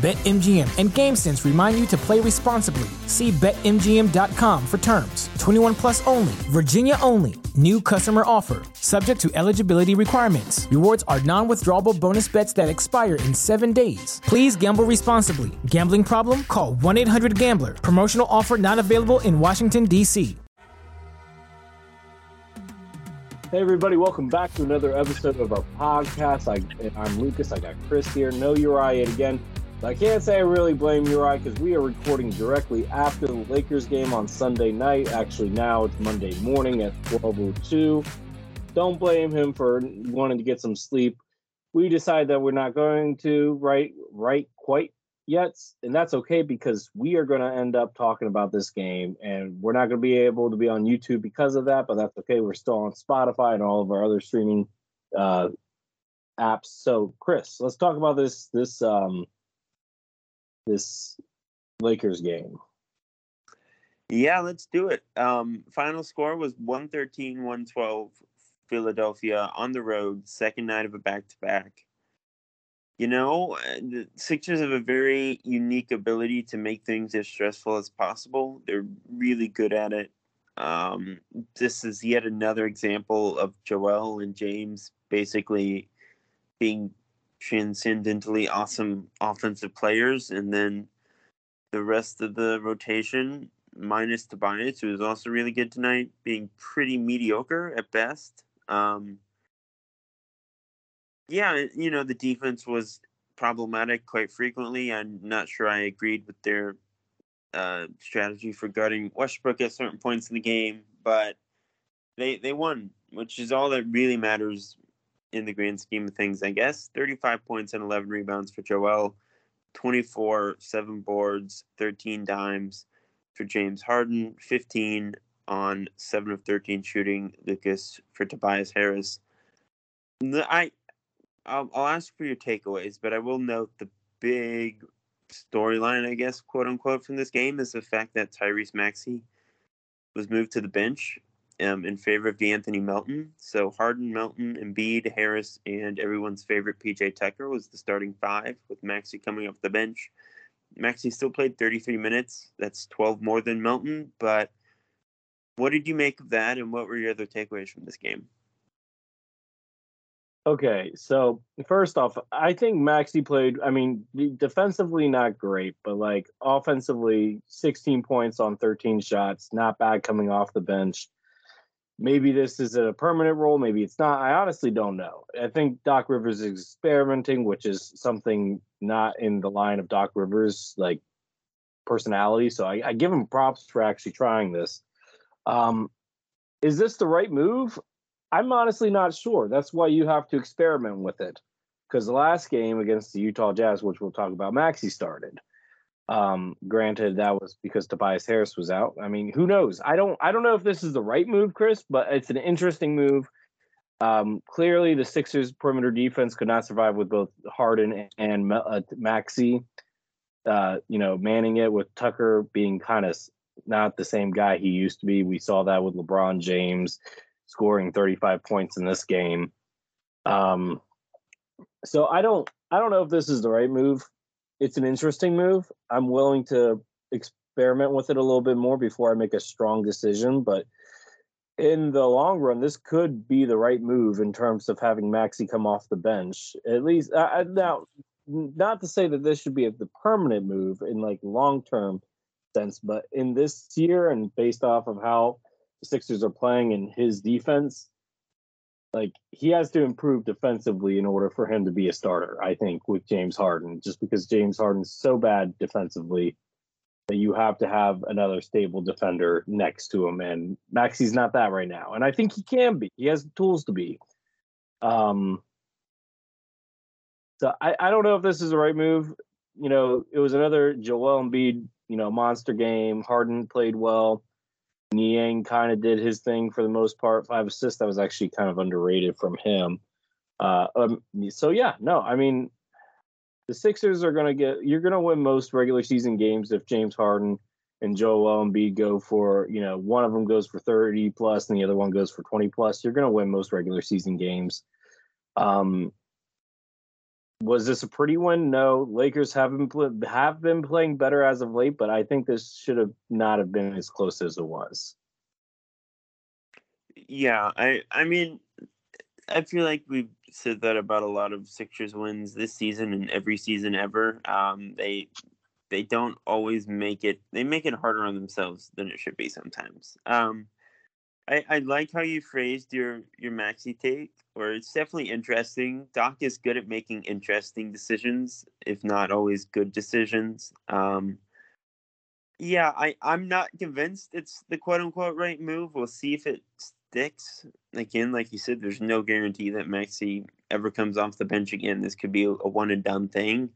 BetMGM and GameSense remind you to play responsibly. See BetMGM.com for terms. 21 plus only, Virginia only. New customer offer, subject to eligibility requirements. Rewards are non withdrawable bonus bets that expire in seven days. Please gamble responsibly. Gambling problem? Call 1 800 Gambler. Promotional offer not available in Washington, D.C. Hey everybody, welcome back to another episode of our podcast. I, I'm Lucas. I got Chris here. No Uri yet again. I can't say I really blame Uri because we are recording directly after the Lakers game on Sunday night. Actually, now it's Monday morning at 12:02. Don't blame him for wanting to get some sleep. We decide that we're not going to write right quite yet, and that's okay because we are going to end up talking about this game, and we're not going to be able to be on YouTube because of that. But that's okay. We're still on Spotify and all of our other streaming uh, apps. So, Chris, let's talk about this this um, this Lakers game. Yeah, let's do it. Um, final score was 113 112 Philadelphia on the road, second night of a back to back. You know, the Sixers have a very unique ability to make things as stressful as possible. They're really good at it. Um, this is yet another example of Joel and James basically being transcendently awesome offensive players, and then the rest of the rotation, minus Tobias, who was also really good tonight, being pretty mediocre at best. Um, yeah, you know, the defense was problematic quite frequently. I'm not sure I agreed with their uh, strategy for guarding Westbrook at certain points in the game, but they they won, which is all that really matters in the grand scheme of things, I guess. 35 points and 11 rebounds for Joel, 24, 7 boards, 13 dimes for James Harden, 15 on 7 of 13 shooting, Lucas for Tobias Harris. I, I'll, I'll ask for your takeaways, but I will note the big storyline, I guess, quote unquote, from this game is the fact that Tyrese Maxey was moved to the bench um, in favor of De'Anthony Melton. So Harden, Melton, Embiid, Harris, and everyone's favorite PJ Tucker was the starting five, with Maxey coming off the bench. Maxey still played 33 minutes. That's 12 more than Melton. But what did you make of that, and what were your other takeaways from this game? Okay, so first off, I think Maxey played. I mean, defensively not great, but like offensively, 16 points on 13 shots, not bad coming off the bench. Maybe this is a permanent role, maybe it's not. I honestly don't know. I think Doc Rivers is experimenting, which is something not in the line of Doc Rivers like personality. So I, I give him props for actually trying this. Um, is this the right move? I'm honestly not sure. That's why you have to experiment with it. Because the last game against the Utah Jazz, which we'll talk about, Maxey started. Um, granted, that was because Tobias Harris was out. I mean, who knows? I don't. I don't know if this is the right move, Chris, but it's an interesting move. Um, clearly, the Sixers' perimeter defense could not survive with both Harden and uh, Maxey. Uh, you know, manning it with Tucker being kind of not the same guy he used to be. We saw that with LeBron James scoring 35 points in this game. Um, so I don't. I don't know if this is the right move it's an interesting move. I'm willing to experiment with it a little bit more before I make a strong decision. But in the long run, this could be the right move in terms of having Maxey come off the bench. At least now, not to say that this should be the permanent move in like long term sense, but in this year and based off of how the Sixers are playing in his defense, like he has to improve defensively in order for him to be a starter. I think with James Harden, just because James Harden's so bad defensively, that you have to have another stable defender next to him. And Maxey's not that right now. And I think he can be. He has the tools to be. Um, so I, I don't know if this is the right move. You know, it was another Joel Embiid, you know, monster game. Harden played well. Niang kind of did his thing for the most part. Five assists. That was actually kind of underrated from him. Uh, um, so yeah, no, I mean, the Sixers are to get. You're to win most regular season games if James Harden and Joel Embiid go for, you know, one of them goes for 30 plus and the other one goes for 20 plus. You're to win most regular season games. Um, was this a pretty one? No, Lakers haven't have been playing better as of late, but I think this should have not have been as close as it was. Yeah, I I mean, I feel like we've said that about a lot of Sixers wins this season and every season ever. Um, they they don't always make it. They make it harder on themselves than it should be sometimes. Um, I, I like how you phrased your your Maxey take, or it's definitely interesting. Doc is good at making interesting decisions, if not always good decisions. Um, yeah, I I'm not convinced it's the quote unquote right move. We'll see if it sticks. Again, like you said, there's no guarantee that Maxey ever comes off the bench again. This could be a one and done thing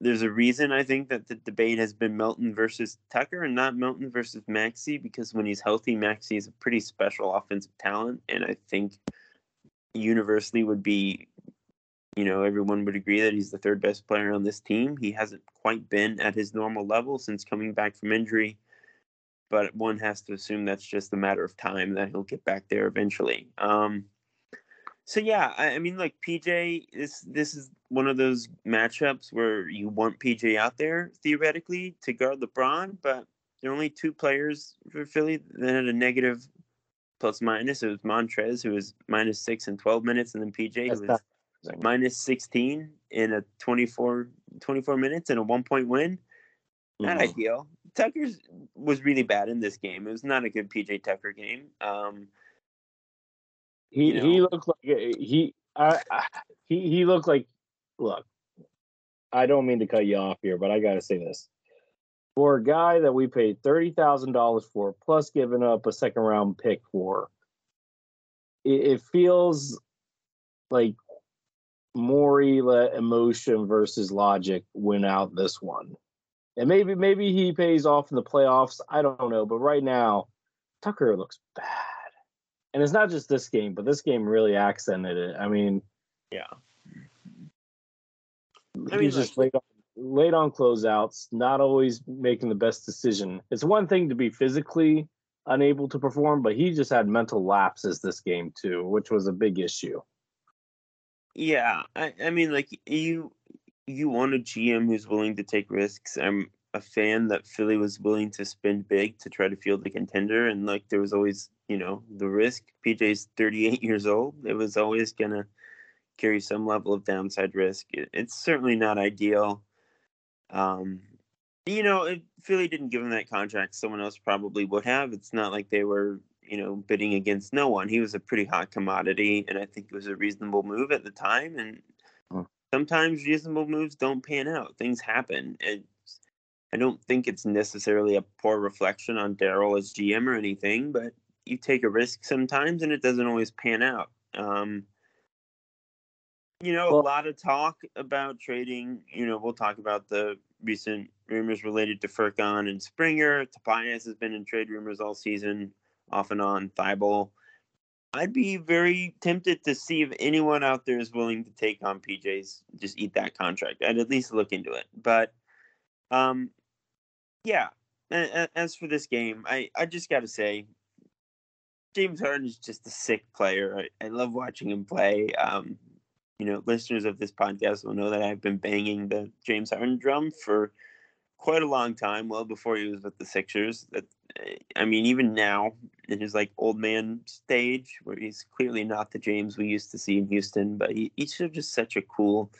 there's a reason I think that the debate has been Melton versus Tucker and not Melton versus Maxey because when he's healthy, Maxey is a pretty special offensive talent, and I think universally would be, you know, everyone would agree that he's the third best player on this team. He hasn't quite been at his normal level since coming back from injury, but one has to assume that's just a matter of time that he'll get back there eventually. Um, so yeah, I, I mean, like PJ, this this is one of those matchups where you want PJ out there theoretically to guard LeBron, but there are only two players for Philly that had a negative plus minus. It was Montrezl, who was minus six in 12 minutes, and then PJ, That's who was minus 16 in a 24, 24 minutes and a one point win. Not mm-hmm. ideal. Tucker's was really bad in this game. It was not a good PJ Tucker game. Um, he you know? he looked like he I, I, he he looked like look. I don't mean to cut you off here, but I got to say this. For a guy that we paid thirty thousand dollars for, plus giving up a second round pick for, it, it feels like Morey let emotion versus logic win out this one. And maybe maybe he pays off in the playoffs. I don't know, but right now, Tucker looks bad and it's not just this game, but this game really accented it. I mean, yeah, I mean, he's just late on, late on closeouts, not always making the best decision. It's one thing to be physically unable to perform, but he just had mental lapses this game too, which was a big issue. Yeah, I, I mean, like you, you want a GM who's willing to take risks. I'm a fan that Philly was willing to spend big to try to field the contender, and like there was always you know the risk. PJ's 38 years old. It was always gonna carry some level of downside risk. It, it's certainly not ideal. Um, you know, if Philly didn't give him that contract, someone else probably would have. It's not like they were you know bidding against no one. He was a pretty hot commodity, and I think it was a reasonable move at the time. And sometimes reasonable moves don't pan out. Things happen. It's, I don't think it's necessarily a poor reflection on Daryl as GM or anything, but you take a risk sometimes and it doesn't always pan out. Um, you know, well, a lot of talk about trading. You know, we'll talk about the recent rumors related to Furkan and Springer. Tobias has been in trade rumors all season, off and on. Thybulle. I'd be very tempted to see if anyone out there is willing to take on PJ's, just eat that contract. I'd at least look into it. But, um, yeah. As for this game, I, I just got to say, James Harden is just a sick player. I, I love watching him play. Um, you know, listeners of this podcast will know that I've been banging the James Harden drum for quite a long time, well before he was with the Sixers. That I mean, even now in his like old man stage, where he's clearly not the James we used to see in Houston, but he, he's just such a cool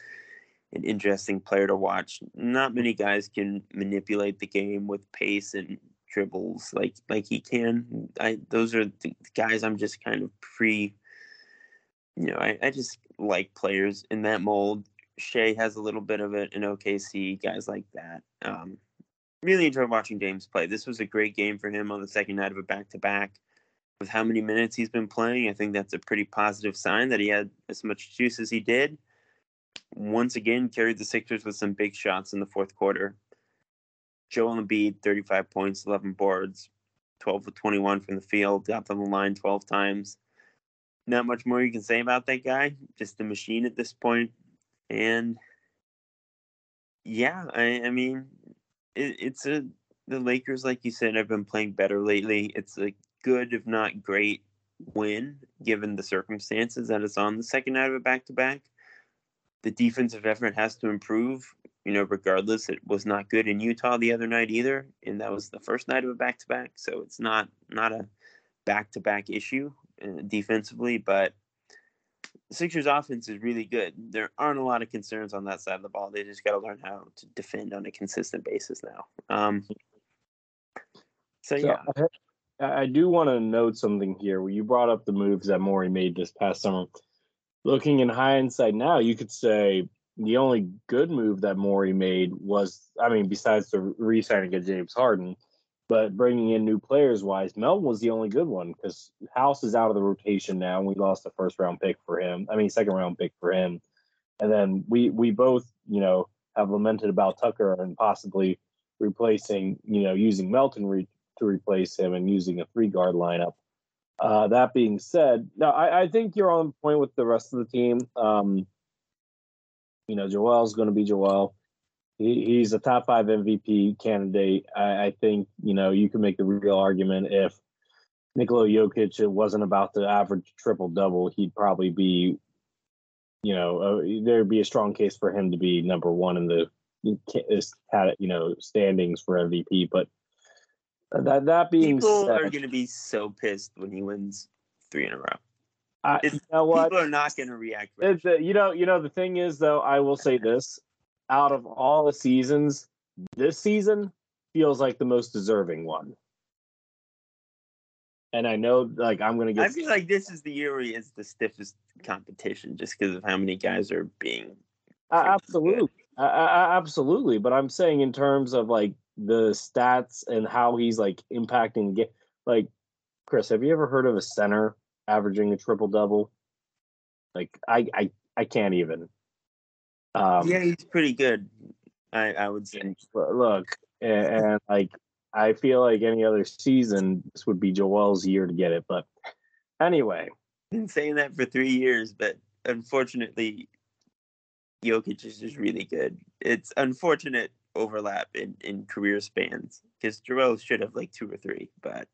and interesting player to watch. Not many guys can manipulate the game with pace and dribbles like like he can. I those are the guys I'm just kind of pre. You know, I, I just like players in that mold. Shai has a little bit of it in OKC, guys like that. Um, really enjoyed watching James play. This was a great game for him on the second night of a back to back. With how many minutes he's been playing, I think that's a pretty positive sign that he had as much juice as he did. Once again, carried the Sixers with some big shots in the fourth quarter. Joel Embiid, 35 points, 11 boards, 12 of 21 from the field, got on the line 12 times. Not much more you can say about that guy. Just a machine at this point. And yeah, I, I mean, it, it's a the Lakers, like you said, have been playing better lately. It's a good, if not great, win given the circumstances that it's on the second night of a back to back. The defensive effort has to improve. You know, regardless, it was not good in Utah the other night either, and that was the first night of a back to back. So it's not not a back to back issue uh, defensively, but Sixers offense is really good. There aren't a lot of concerns on that side of the ball. They just got to learn how to defend on a consistent basis now. Um, so, so yeah, I, I do want to note something here. Where you brought up the moves that Morey made this past summer. Looking in hindsight now, you could say the only good move that Morey made was, I mean, besides the re-signing of James Harden, but bringing in new players wise, Melton was the only good one because House is out of the rotation now, and we lost a first round pick for him. I mean, second round pick for him, and then we we both you know have lamented about Tucker and possibly replacing you know using Melton re- to replace him and using a three guard lineup. Uh, that being said, no, I, I, think you're on point with the rest of the team. Um, you know, Joel's going to be Joel he, he's a top five MVP candidate. I, I, think you know you can make the real argument if Nikola Jokic wasn't about to average triple double, he'd probably be, you know, uh, there'd be a strong case for him to be number one in the you know standings for MVP. But that that being people said, are going to be so pissed when he wins three in a row. Uh, you know what? People are not going to react. Right. you know, you know the thing is though. I will say this: out of all the seasons, this season feels like the most deserving one. And I know, like, I'm gonna get. I feel like this is the year where he has the stiffest competition, just because of how many guys are being. Uh, absolutely, uh, absolutely. But I'm saying in terms of like the stats and how he's like impacting the game. Like, Chris, have you ever heard of a center averaging a triple double? Like, I, I, I can't even. Um, yeah, he's pretty good. I, I would say. Look, and, and, like I feel like any other season, this would be Joel's year to get it. But anyway, been saying that for three years, but unfortunately, Jokic is just really good. It's unfortunate overlap in in career spans because Joel should have like two or three, but.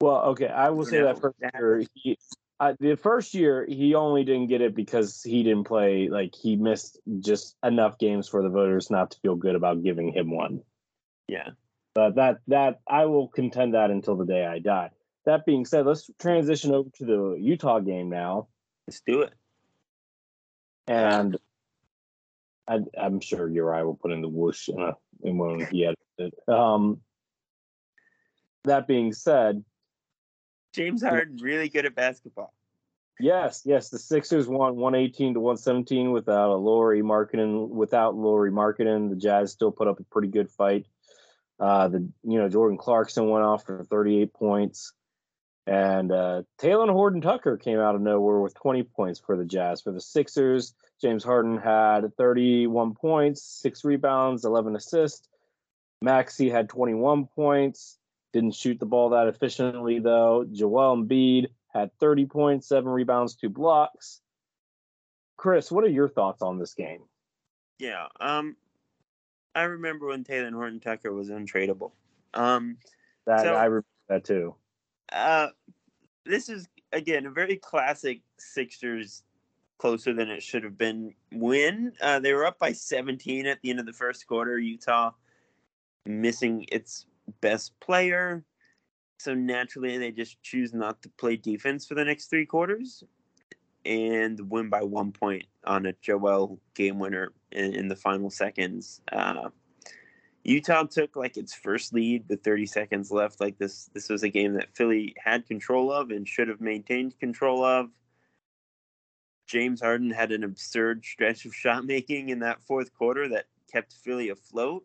Well, okay, I will say that for sure. He, uh, the first year he only didn't get it because he didn't play like he missed just enough games for the voters not to feel good about giving him one yeah but that that i will contend that until the day i die that being said let's transition over to the utah game now let's do it and I, am sure Uri will put in the whoosh in, a, in when he edited it. Um, that being said, James Harden really good at basketball. Yes, yes. The Sixers won 118 to 117 without a Lauri Markkanen. Without Lauri Markkanen, the Jazz still put up a pretty good fight. Uh, the you know Jordan Clarkson went off for 38 points, and uh, Talen Horton Tucker came out of nowhere with 20 points for the Jazz. For the Sixers, James Harden had 31 points, six rebounds, 11 assists. Maxey had 21 points. Didn't shoot the ball that efficiently though. Joel Embiid had 30 points, seven rebounds, two blocks. Chris, what are your thoughts on this game? Yeah, um, I remember when Talen Horton Tucker was untradeable. Um, that so, I remember that too. Uh, this is again a very classic Sixers closer than it should have been win. Uh, they were up by 17 at the end of the first quarter. Utah missing its best player. So naturally, they just choose not to play defense for the next three quarters and win by one point on a Joel game winner in, in the final seconds. Uh, Utah took like its first lead with 30 seconds left. Like this, this was a game that Philly had control of and should have maintained control of. James Harden had an absurd stretch of shot making in that fourth quarter that kept Philly afloat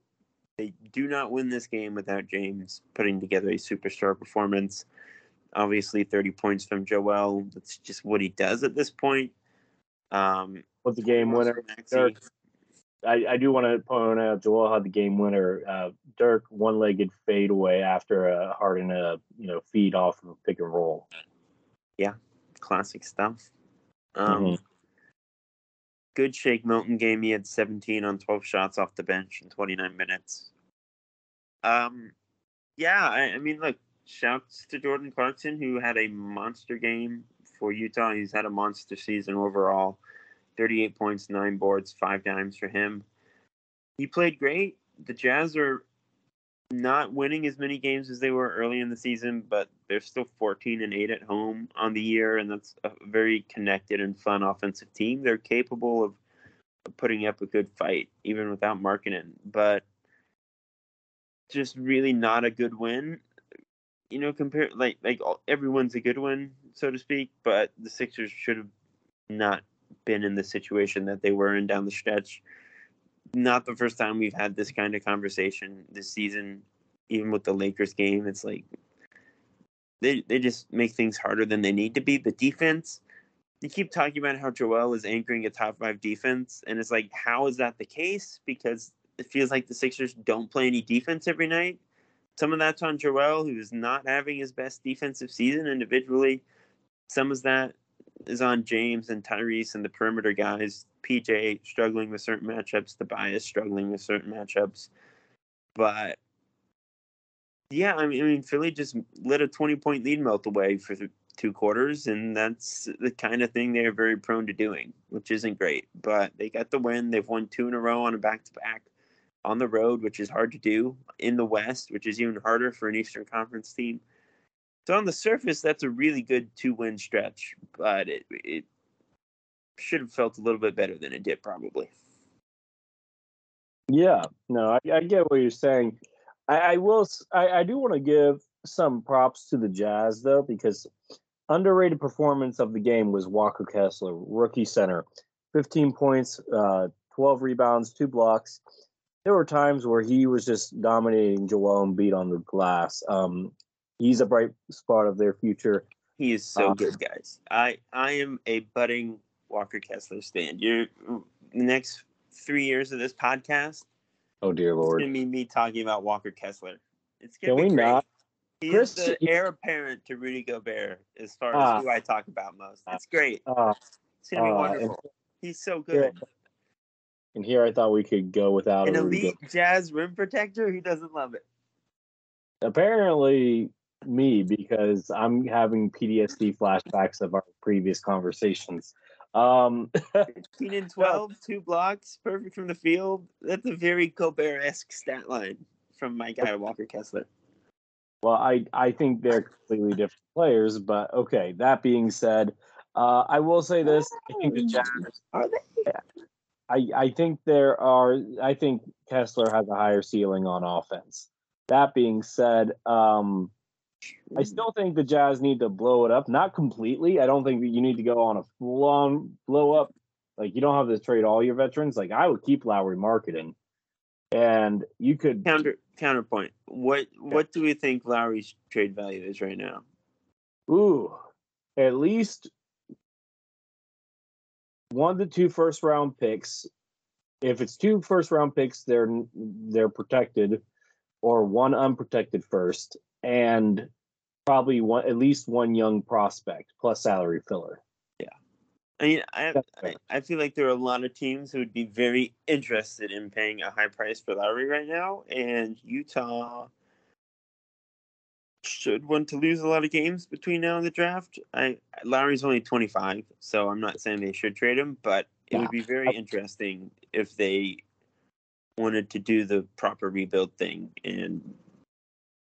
They do not win this game without James putting together a superstar performance. Obviously, 30 points from Joel. That's just what he does at this point. Um, What's the game winner? Dirk. I, I do want to point out Joel had the game winner. Uh, Dirk one-legged fade away after a Harden a you know feed off of a pick and roll. Yeah, classic stuff. Um, mm-hmm. Good Shake Milton game. He had 17 on 12 shots off the bench in 29 minutes. Um, yeah, I, I mean, look, shouts to Jordan Clarkson, who had a monster game for Utah. He's had a monster season overall 38 points, nine boards, five dimes for him. He played great. The Jazz are not winning as many games as they were early in the season, but they're still 14 and 8 at home on the year, and that's a very connected and fun offensive team. They're capable of putting up a good fight, even without Markkanen, but just really not a good win you know, compare like like everyone's a good one, so to speak, but the Sixers should have not been in the situation that they were in down the stretch. Not the first time we've had this kind of conversation this season, even with the Lakers game. It's like they they just make things harder than they need to be. The defense, you keep talking about how Joel is anchoring a top five defense, and it's like, how is that the case? Because it feels like the Sixers don't play any defense every night some of that's on Joel, who's not having his best defensive season individually. Some of that is on James and Tyrese and the perimeter guys. PJ struggling with certain matchups, Tobias struggling with certain matchups. But yeah, I mean, I mean, Philly just let a 20 point lead melt away for two quarters, and that's the kind of thing they're very prone to doing, which isn't great. But they got the win. They've won two in a row on a back to back on the road, which is hard to do in the West, which is even harder for an Eastern Conference team. So on the surface, that's a really good two-win stretch, but it it should have felt a little bit better than it did, probably. Yeah, no, I, I get what you're saying. I, I will. I, I do want to give some props to the Jazz though, because underrated performance of the game was Walker Kessler, rookie center, 15 points, uh, 12 rebounds, two blocks there were times where he was just dominating Joel Embiid on the glass. Um, he's a bright spot of their future. He is so um, good, guys. I I am a budding Walker Kessler stand. You're the next three years of this podcast. Oh dear lord! It's gonna be me talking about Walker Kessler. It's gonna Can be we great. not? He Chris, is the heir apparent to Rudy Gobert as far as uh, who I talk about most. It's great. Uh, it's gonna be uh, wonderful. And, He's so good. And here I thought we could go without an elite jazz rim protector. Who doesn't love it? Apparently, me because I'm having PTSD flashbacks of our previous conversations. Um, 15 and 12, two blocks, perfect from the field. That's a very Gobert esque stat line from my guy Walker Kessler. Well, I I think they're completely different players, but okay. That being said, uh, I will say this: I think the Jazz are they? Yeah, I, I think there are I think Kessler has a higher ceiling on offense. That being said, um, I still think the Jazz need to blow it up. Not completely. I don't think that you need to go on a full on blow up. Like you don't have to trade all your veterans. Like I would keep Lauri Markkanen, and you could counter counterpoint. What what do we think Lauri's trade value is right now? Ooh, at least one to two first round picks. If it's two first round picks, they're they're protected, or one unprotected first, and probably one at least one young prospect plus salary filler. Yeah, I mean, I, I, I feel like there are a lot of teams who would be very interested in paying a high price for Lauri right now, and Utah should want to lose a lot of games between now and the draft. I Lauri's only 25, so I'm not saying they should trade him, but it yeah. would be very interesting if they wanted to do the proper rebuild thing and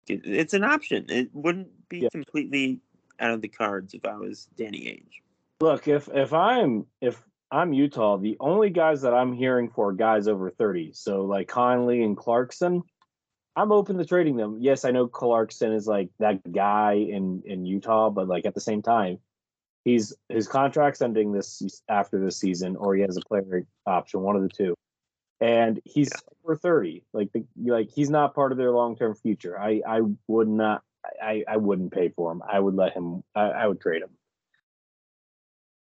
it's an option. It wouldn't be yeah. completely out of the cards if I was Danny Ainge. Look, if if I'm if I'm Utah, the only guys that I'm hearing for guys over 30. So like Conley and Clarkson, I'm open to trading them. Yes, I know Clarkson is like that guy in in Utah, but like at the same time, he's his contract's ending this after this season, or he has a player option, one of the two. And he's yeah. over 30. Like the, like he's not part of their long term future. I I would not I I wouldn't pay for him. I would let him. I, I would trade him.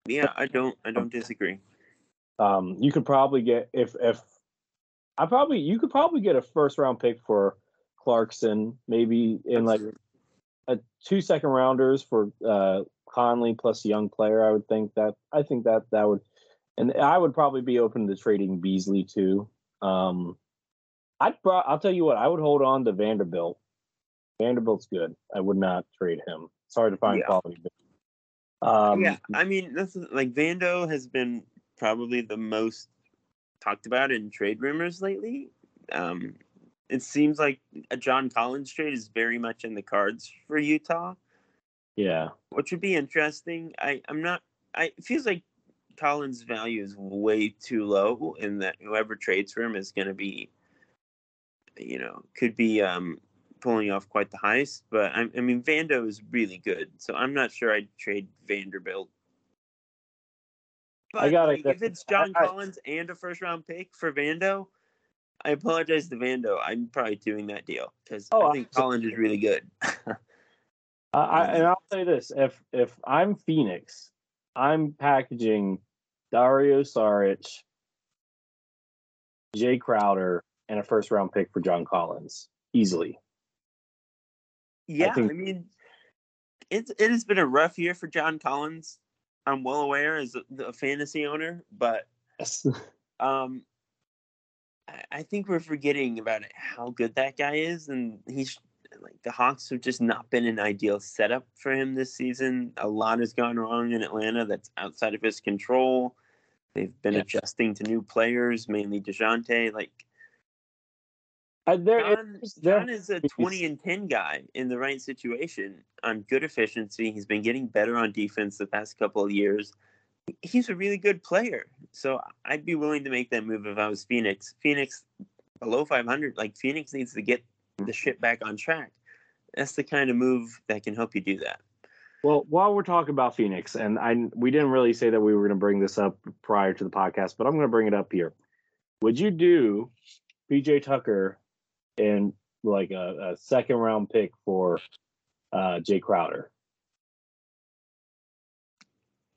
Yeah, I don't I don't disagree. Um, you could probably get if if I probably you could probably get a first round pick for Clarkson, maybe in like a two second rounders for uh Conley plus young player. I would think that I think that that would and I would probably be open to trading Beasley too. Um, I'd pro- I'll tell you what, I would hold on to Vanderbilt. Vanderbilt's good. I would not trade him. It's hard to find yeah. quality. Um, yeah, I mean, this is, like Vando has been probably the most talked about in trade rumors lately. Um, it seems like a John Collins trade is very much in the cards for Utah. Yeah, which would be interesting. I I'm not. I it feels like Collins' value is way too low, and that whoever trades for him is going to be, you know, could be um, pulling off quite the heist. But I, I mean, Vando is really good, so I'm not sure I'd trade Vanderbilt. But I got like, if it's John I, Collins and a first round pick for Vando, I apologize to Vando. I'm probably doing that deal because oh, I think Collins is really good. I, and I'll say this: if if I'm Phoenix, I'm packaging Dario Saric, Jae Crowder, and a first round pick for John Collins easily. Yeah, I, think, I mean, it's it has been a rough year for John Collins. I'm well aware as a, a fantasy owner, but um, I, I think we're forgetting about it, how good that guy is, and he's like the Hawks have just not been an ideal setup for him this season. A lot has gone wrong in Atlanta that's outside of his control. They've been yes. adjusting to new players, mainly Dejounte. Like uh, there, John, John is a twenty and ten guy in the right situation on good efficiency. He's been getting better on defense the past couple of years. He's a really good player, so I'd be willing to make that move if I was Phoenix. Phoenix below five hundred, like Phoenix needs to get the ship back on track. That's the kind of move that can help you do that. Well, while we're talking about Phoenix, and I we didn't really say that we were going to bring this up prior to the podcast, but I'm going to bring it up here. Would you do PJ Tucker and like a, a second round pick for uh, Jae Crowder?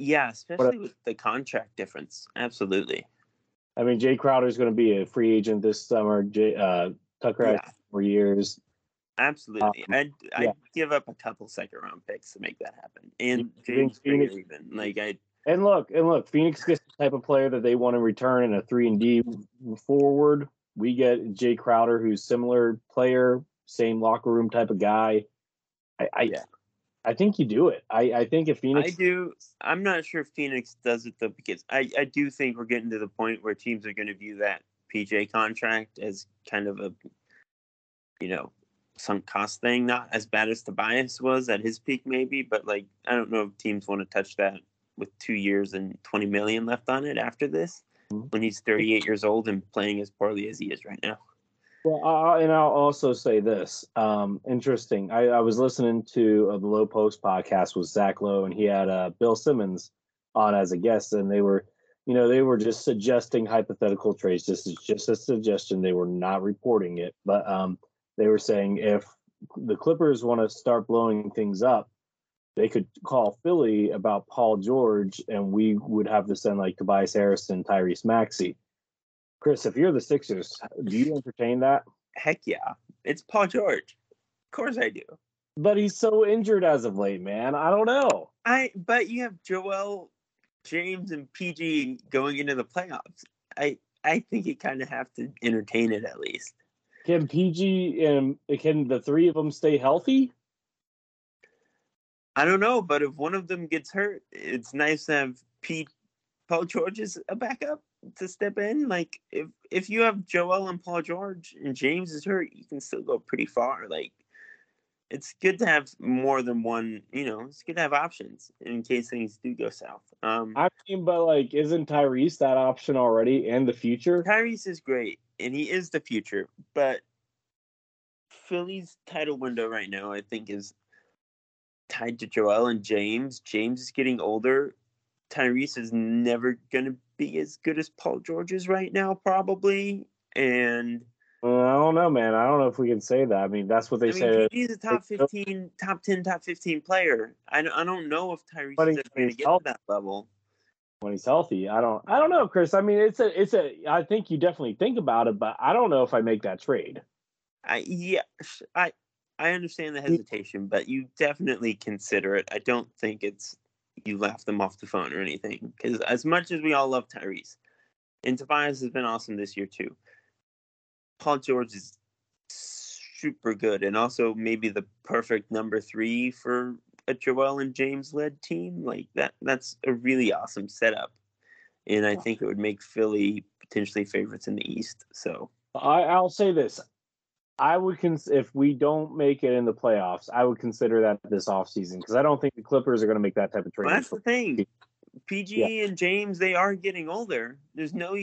Yeah, especially with the contract difference. Absolutely. I mean, Jae Crowder is going to be a free agent this summer. Jay, uh, Tucker yeah. has four years. Absolutely. Um, I'd, I'd give up a couple second round picks to make that happen. And James Phoenix, even. Like I and look, and look, Phoenix gets the type of player that they want to return in a three and D forward. We get Jae Crowder, who's similar player, same locker room type of guy. I, I yeah. I think you do it. I, I think if Phoenix I do I'm not sure if Phoenix does it though, because I, I do think we're getting to the point where teams are gonna view that PJ contract as kind of a you know, sunk cost thing. Not as bad as Tobias was at his peak, maybe, but like I don't know if teams want to touch that with two years and twenty million left on it after this, mm-hmm. when he's thirty eight years old and playing as poorly as he is right now. Well, uh, and I'll also say this. Um, interesting. I, I, was listening to uh, the Lowe Post podcast with Zach Lowe, and he had uh, Bill Simmons on as a guest, and they were, you know, they were just suggesting hypothetical trades. This is just a suggestion. They were not reporting it, but um, they were saying if the Clippers want to start blowing things up, they could call Philly about Paul George, and we would have to send like Tobias Harrison, Tyrese Maxey. Chris, if you're the Sixers, do you entertain that? Heck yeah, it's Paul George. Of course I do. But he's so injured as of late, man. I don't know. I but you have Joel, James, and PG going into the playoffs. I I think you kind of have to entertain it at least. Can PG and can the three of them stay healthy? I don't know, but if one of them gets hurt, it's nice to have Pete Paul George as a backup to step in. Like if if you have Joel and Paul George and James is hurt, you can still go pretty far. Like it's good to have more than one. You know, it's good to have options in case things do go south. Um, I mean, but like, isn't Tyrese that option already and the future? Tyrese is great, and he is the future. But Philly's title window right now, I think, is tied to Joel and James. James is getting older. Tyrese is never going to be as good as Paul George is right now, probably. and Well, I don't know, man. I don't know if we can say that. I mean, that's what they I mean, say. He's a top 15, top 10, top 15 player. I, don't- I don't know if Tyrese But is going to get to that level. when he's healthy. I don't I don't know, Chris. I mean, it's a it's a I think you definitely think about it, but I don't know if I make that trade. I yeah, I I understand the hesitation, but you definitely consider it. I don't think it's you laugh them off the phone or anything. Because as much as we all love Tyrese, and Tobias has been awesome this year too. Paul George is super good, and also maybe the perfect number three for a Joel and James led team. Like that, that's a really awesome setup, and I think it would make Philly potentially favorites in the East. So I I'll say this. I would cons if we don't make it in the playoffs, I would consider that this offseason because I don't think the Clippers are going to make that type of trade. Well, that's the thing. PG and James, they are getting older. There's no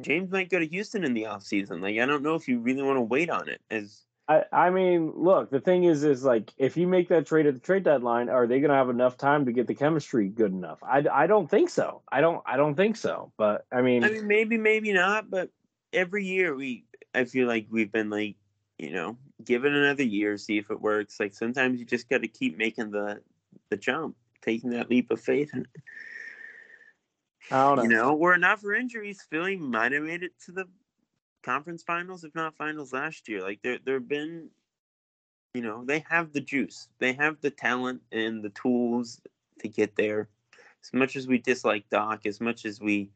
James might go to Houston in the offseason. Like I don't know if you really want to wait on it. As I, I mean, look, the thing is, is like if you make that trade at the trade deadline, are they going to have enough time to get the chemistry good enough? I, I don't think so. I don't I don't think so. But I mean, I mean, maybe, maybe not. But every year we, I feel like we've been like, you know, give it another year, see if it works. Like sometimes you just got to keep making the the jump, taking that leap of faith, and I don't know. you know, were it not for injuries, Philly might have made it to the conference finals, if not finals last year. Like there, there have been, you know, they have the juice, they have the talent and the tools to get there. As much as we dislike Doc, as much as we,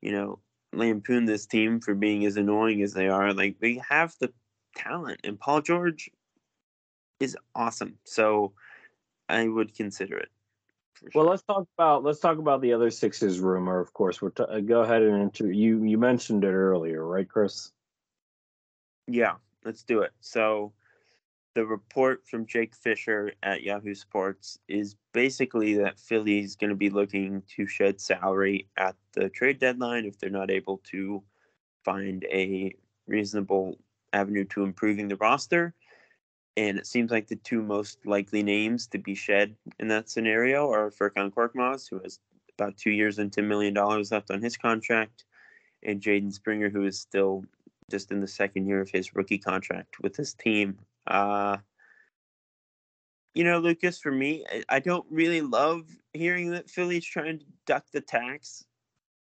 you know, lampoon this team for being as annoying as they are, like they have the talent, and Paul George is awesome. So I would consider it. For Well, let's talk about let's talk about the other Sixers rumor. Of course, we're t- uh, go ahead and inter- you you mentioned it earlier, right, Chris? Yeah, let's do it. So, the report from Jake Fisher at Yahoo Sports is basically that Philly is going to be looking to shed salary at the trade deadline if they're not able to find a reasonable avenue to improving the roster. And it seems like the two most likely names to be shed in that scenario are Furkan Korkmaz, who has about two years and $10 million left on his contract, and Jaden Springer, who is still just in the second year of his rookie contract with his team. Uh, you know, Lucas, for me, I- don't really love hearing that Philly's trying to duck the tax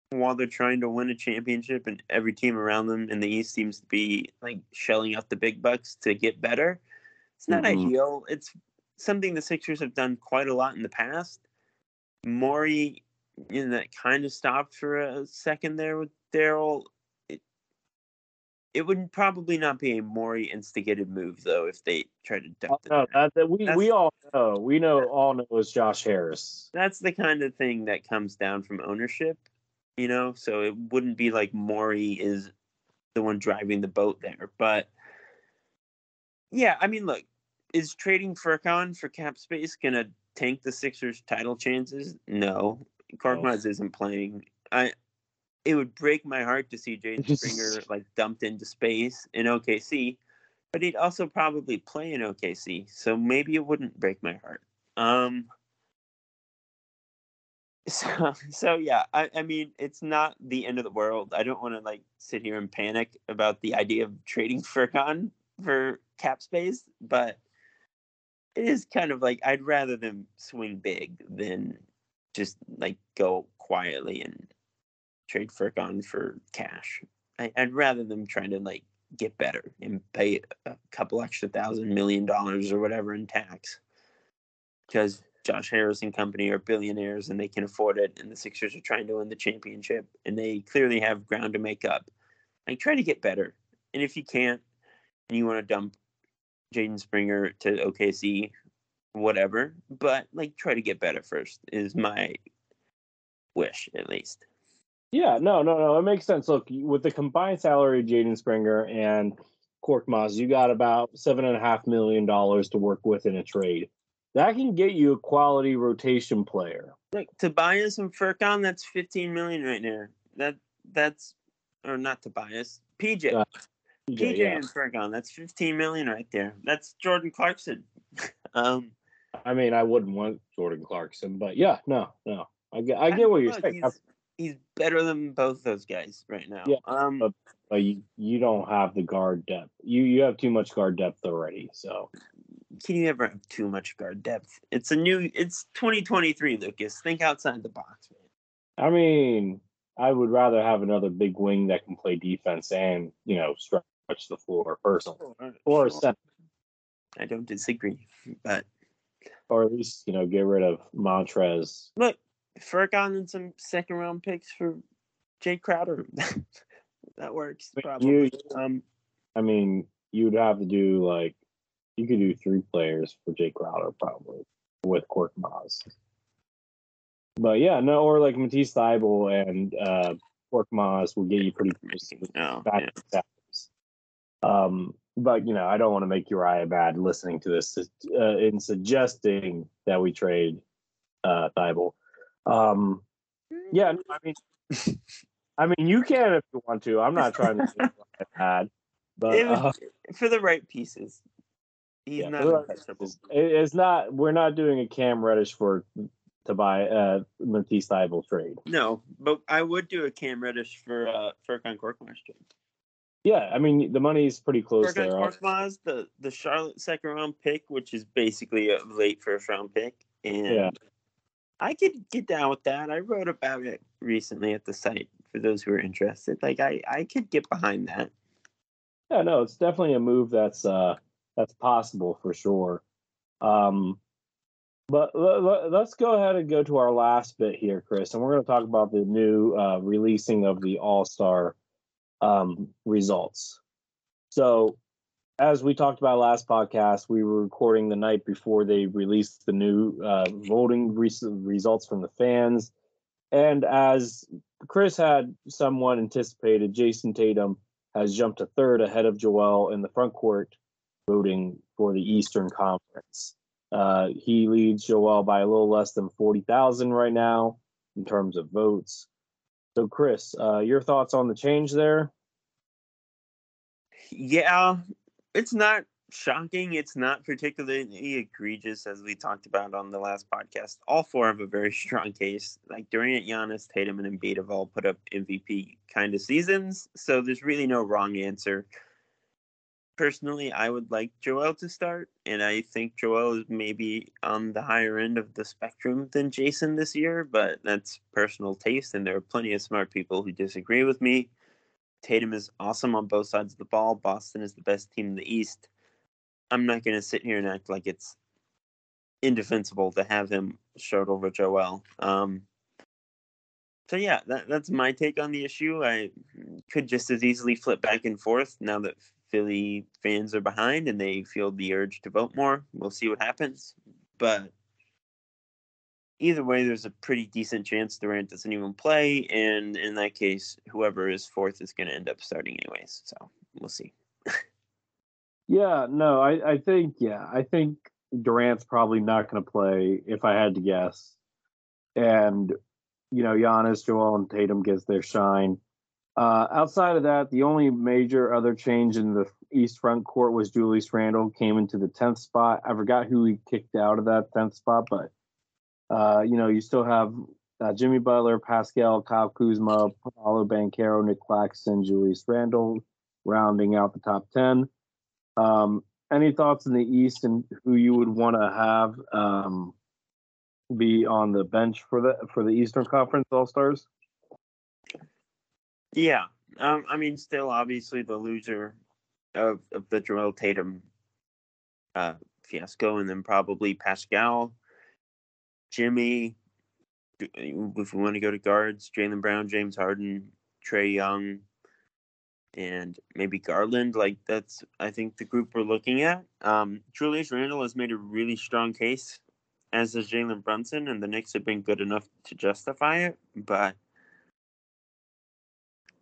while they're trying to win a championship, and every team around them in the East seems to be like shelling out the big bucks to get better. It's not Mhm. ideal. It's something the Sixers have done quite a lot in the past. Morey, you know, that kind of stopped for a second there with Daryl. It, it would probably not be a Morey instigated move though if they tried to duck the No, that, that we That's- we all know. We know all know is Josh Harris. that's the kind of thing that comes down from ownership, you know. So it wouldn't be like Morey is the one driving the boat there, but yeah, I mean, look, is trading Furkan for cap space gonna tank the Sixers' title chances? No, Korkmaz isn't playing. I. It would break my heart to see Jaden Springer like dumped into space in OKC, but he'd also probably play in OKC, so maybe it wouldn't break my heart. Um, so, so yeah, I, I mean, it's not the end of the world. I don't want to like sit here and panic about the idea of trading Furkan for cap space, but it is kind of like I'd rather them swing big than just like go quietly and trade Furkan for cash. I, I'd rather them trying to like get better and pay a couple extra thousand million dollars or whatever in tax because Josh Harris and company are billionaires and they can afford it, and the Sixers are trying to win the championship, and they clearly have ground to make up. Like, try to get better, and if you can't, and you want to dump Jaden Springer to OKC, whatever, but like, try to get better first is my wish, at least. Yeah, no, no, no. It makes sense. Look, with the combined salary of Jaden Springer and Korkmaz, you got about seven and a half million dollars to work with in a trade. That can get you a quality rotation player. Like Tobias and Furkan, that's fifteen million right now. That that's or not Tobias, PJ. Uh, PJ yeah. and Furkan, that's fifteen million right there. That's Jordan Clarkson. um, I mean, I wouldn't want Jordan Clarkson, but yeah, no, no. I get, I get what you're look, saying. He's, he's better than both those guys right now. Yeah, Um, but- but you you don't have the guard depth. You you have too much guard depth already. So Can you ever have too much guard depth? It's a new. It's 2023, Lucas. Think outside the box, man. I mean, I would rather have another big wing that can play defense and you know stretch the floor personally, or a Sure. I don't disagree, but or at least you know get rid of Montrezl. look, Furkan and some second round picks for Jae Crowder. that works But probably. you- um, I mean, you'd have to do like you could do three players for Jake Crowder probably with Korkmaz. But yeah, no, or like Matisse Thybulle and uh Korkmaz will get you pretty close no, back yeah. Um, but you know, I don't want to make Uriah bad listening to this uh, in suggesting that we trade uh Thybulle. Um, yeah, I mean, I mean, you can if you want to. I'm not trying to make bad, but It uh, for the right pieces. He's yeah, not for it's, not. We're not doing a Cam Reddish for to buy uh Matisse Thybulle trade. No, but I would do a Cam Reddish for uh Furkan Korkmaz trade. Yeah, I mean the money's pretty close there. The the Charlotte second round pick, which is basically a late first round pick, and Yeah. I could get down with that. I wrote about it recently at the site for those who are interested. Like I I could get behind that. Yeah, no, it's definitely a move that's uh that's possible for sure. Um but l- l- let's go ahead and go to our last bit here, Chris, and we're going to talk about the new uh, releasing of the All Star um, results. So, as we talked about last podcast, we were recording the night before they released the new uh, voting re- results from the fans, and as Chris had somewhat anticipated, Jayson Tatum has jumped to third ahead of Joel in the front court voting for the Eastern Conference. Uh, he leads Joel by a little less than 40,000 right now in terms of votes. So, Chris, uh, your thoughts on the change there? Yeah, it's not shocking. It's not particularly egregious, as we talked about on the last podcast. All four have a very strong case. Like Durant, Giannis, Tatum, and Embiid have all put up MVP kind of seasons, so there's really no wrong answer. Personally, I would like Joel to start, and I think Joel is maybe on the higher end of the spectrum than Jayson this year, but that's personal taste, and there are plenty of smart people who disagree with me. Tatum is awesome on both sides of the ball. Boston is the best team in the East. I'm not going to sit here and act like it's indefensible to have him short over Joel. Um, so yeah, that, that's my take on the issue. I could just as easily flip back and forth now that Philly fans are behind and they feel the urge to vote more. We'll see what happens, but either way, there's a pretty decent chance Durant doesn't even play, and in that case, whoever is fourth is going to end up starting anyways. So we'll see. Yeah, no, I, I think, yeah, I think Durant's probably not going to play if I had to guess. And, you know, Giannis, Joel, and Tatum gets their shine. Uh, outside of that, the only major other change in the East front court was Julius Randle came into the 10th spot. I forgot who he kicked out of that 10th spot, but, uh, you know, you still have uh, Jimmy Butler, Pascal, Kyle Kuzma, Paolo Banchero, Nic Claxton, Julius Randle, rounding out the top 10. Um, any thoughts in the East and who you would want to have um, be on the bench for the for the Eastern Conference All Stars? Yeah, um, I mean, still obviously the loser of, of the Joel Tatum uh, fiasco, and then probably Pascal, Jimmy. If we want to go to guards, Jaylen Brown, James Harden, Trae Young, and maybe Garland. Like that's, I think, the group we're looking at. Um, Julius Randle has made a really strong case, as has Jalen Brunson, and the Knicks have been good enough to justify it. But